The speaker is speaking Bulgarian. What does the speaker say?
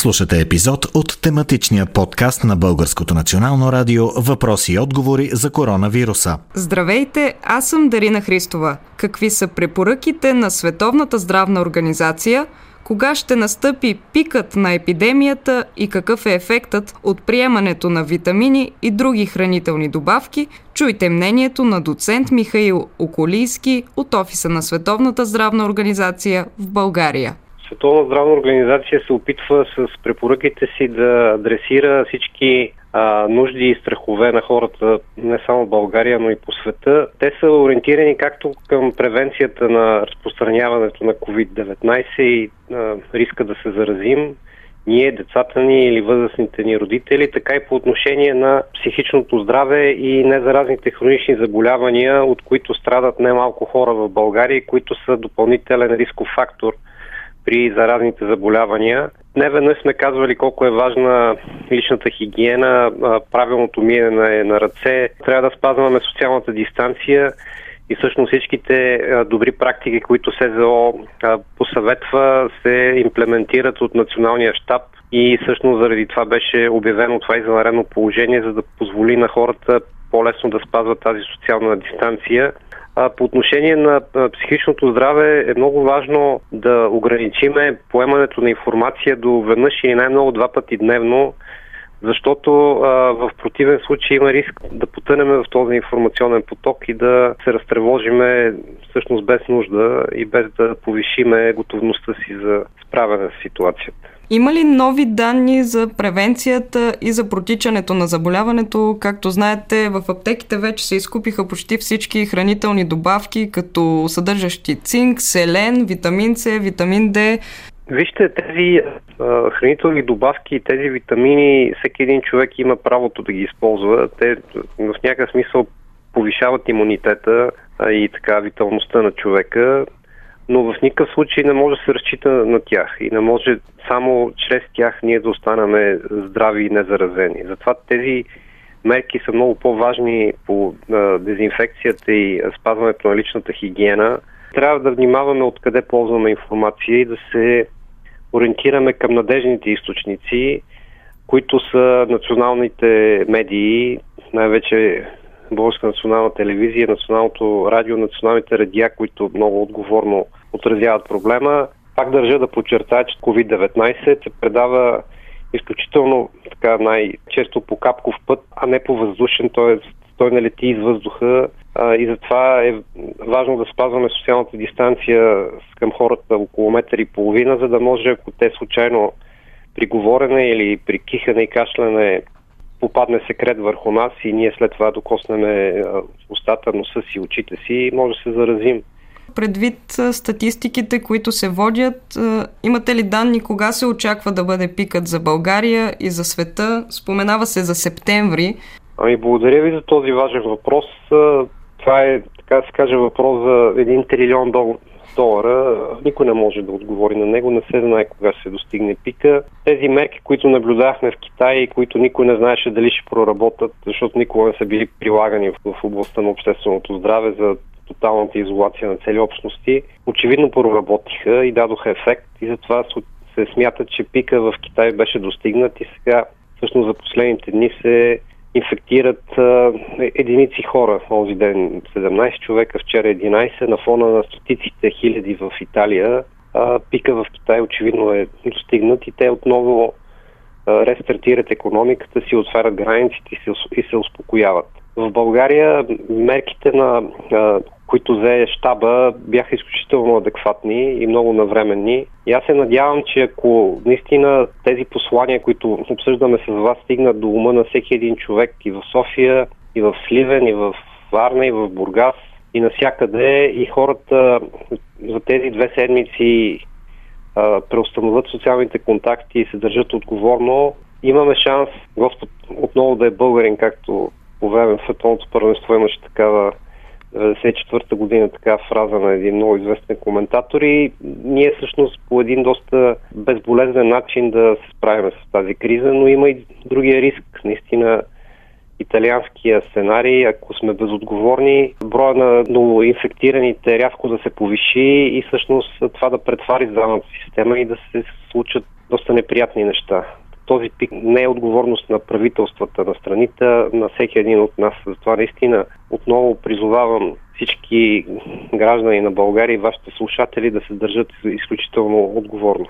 Слушате епизод от тематичния подкаст на Българското национално радио Въпроси и отговори за коронавируса. Здравейте, аз съм Дарина Христова. Какви са препоръките на Световната здравна организация – кога ще настъпи пикът на епидемията и какъв е ефектът от приемането на витамини и други хранителни добавки, чуйте мнението на доцент Михаил Околийски от офиса на Световната здравна организация в България. Световна здравна организация се опитва с препоръките си да адресира всички а, нужди и страхове на хората не само в България, но и по света. Те са ориентирани както към превенцията на разпространяването на COVID-19 и а, риска да се заразим, ние, децата ни или възрастните ни родители, така и по отношение на психичното здраве и незаразните хронични заболявания, от които страдат немалко хора в България, които са допълнителен рисков фактор – при заразните заболявания. Не веднъж сме казвали колко е важна личната хигиена, правилното миене на ръце. Трябва да спазваме социалната дистанция и всъщност всичките добри практики, които СЗО посъветва, се имплементират от националния щаб и всъщност заради това беше обявено това извънредно положение, за да позволи на хората по-лесно да спазват тази социална дистанция. По отношение на психичното здраве е много важно да ограничиме поемането на информация до веднъж или най-много два пъти дневно, защото а, в противен случай има риск да потънем в този информационен поток и да се разтревожиме всъщност без нужда и без да повишиме готовността си за справяне с ситуацията. Има ли нови данни за превенцията и за протичането на заболяването? Както знаете, в аптеките вече се изкупиха почти всички хранителни добавки, като съдържащи цинк, селен, витамин С, витамин Д. Вижте, тези хранителни добавки и тези витамини, всеки един човек има правото да ги използва. Те в някакъв смисъл повишават имунитета и така виталността на човека но в никакъв случай не може да се разчита на тях и не може само чрез тях ние да останаме здрави и незаразени. Затова тези мерки са много по-важни по дезинфекцията и спазването на личната хигиена. Трябва да внимаваме откъде ползваме информация и да се ориентираме към надежните източници, които са националните медии, най-вече Българска национална телевизия, Националното радио, националните радиа, които много отговорно отразяват проблема. Пак държа да подчертая, че COVID-19 се предава изключително така най-често по капков път, а не по въздушен, т.е. той не лети из въздуха а, и затова е важно да спазваме социалната дистанция към хората около метър и половина, за да може, ако те случайно при говорене или при кихане и кашляне попадне секрет върху нас и ние след това докоснеме устата, носа си, очите си, може да се заразим. Предвид статистиките, които се водят, имате ли данни кога се очаква да бъде пикът за България и за света? Споменава се за септември. Ами благодаря ви за този важен въпрос. Това е, така да се каже, въпрос за 1 трилион долара. Никой не може да отговори на него. Не се знае кога ще се достигне пика. Тези мерки, които наблюдахме в Китай и които никой не знаеше дали ще проработат, защото никога не са били прилагани в областта на общественото здраве за тоталната изолация на цели общности, очевидно проработиха и дадоха ефект и затова се смята, че пика в Китай беше достигнат и сега всъщност за последните дни се инфектират единици хора. Този ден 17 човека, вчера 11, на фона на стотиците хиляди в Италия. Пика в Китай очевидно е достигнат и те отново рестартират економиката си, отварят границите и се, и се успокояват. В България мерките на които взе щаба, бяха изключително адекватни и много навременни. И аз се надявам, че ако наистина тези послания, които обсъждаме с вас, стигнат до ума на всеки един човек и в София, и в Сливен, и в Варна, и в Бургас, и навсякъде, и хората за тези две седмици а, преустановят социалните контакти и се държат отговорно, имаме шанс Господ отново да е българин, както по време на Световното първенство имаше такава 1994 година така фраза на един много известен коментатор и ние всъщност по един доста безболезнен начин да се справим с тази криза, но има и другия риск. Наистина италианския сценарий, ако сме безотговорни, броя на новоинфектираните рязко да се повиши и всъщност това да претвари здравната система и да се случат доста неприятни неща. Този пик не е отговорност на правителствата на страните, на всеки един от нас. Затова наистина отново призовавам всички граждани на България и вашите слушатели да се държат изключително отговорно.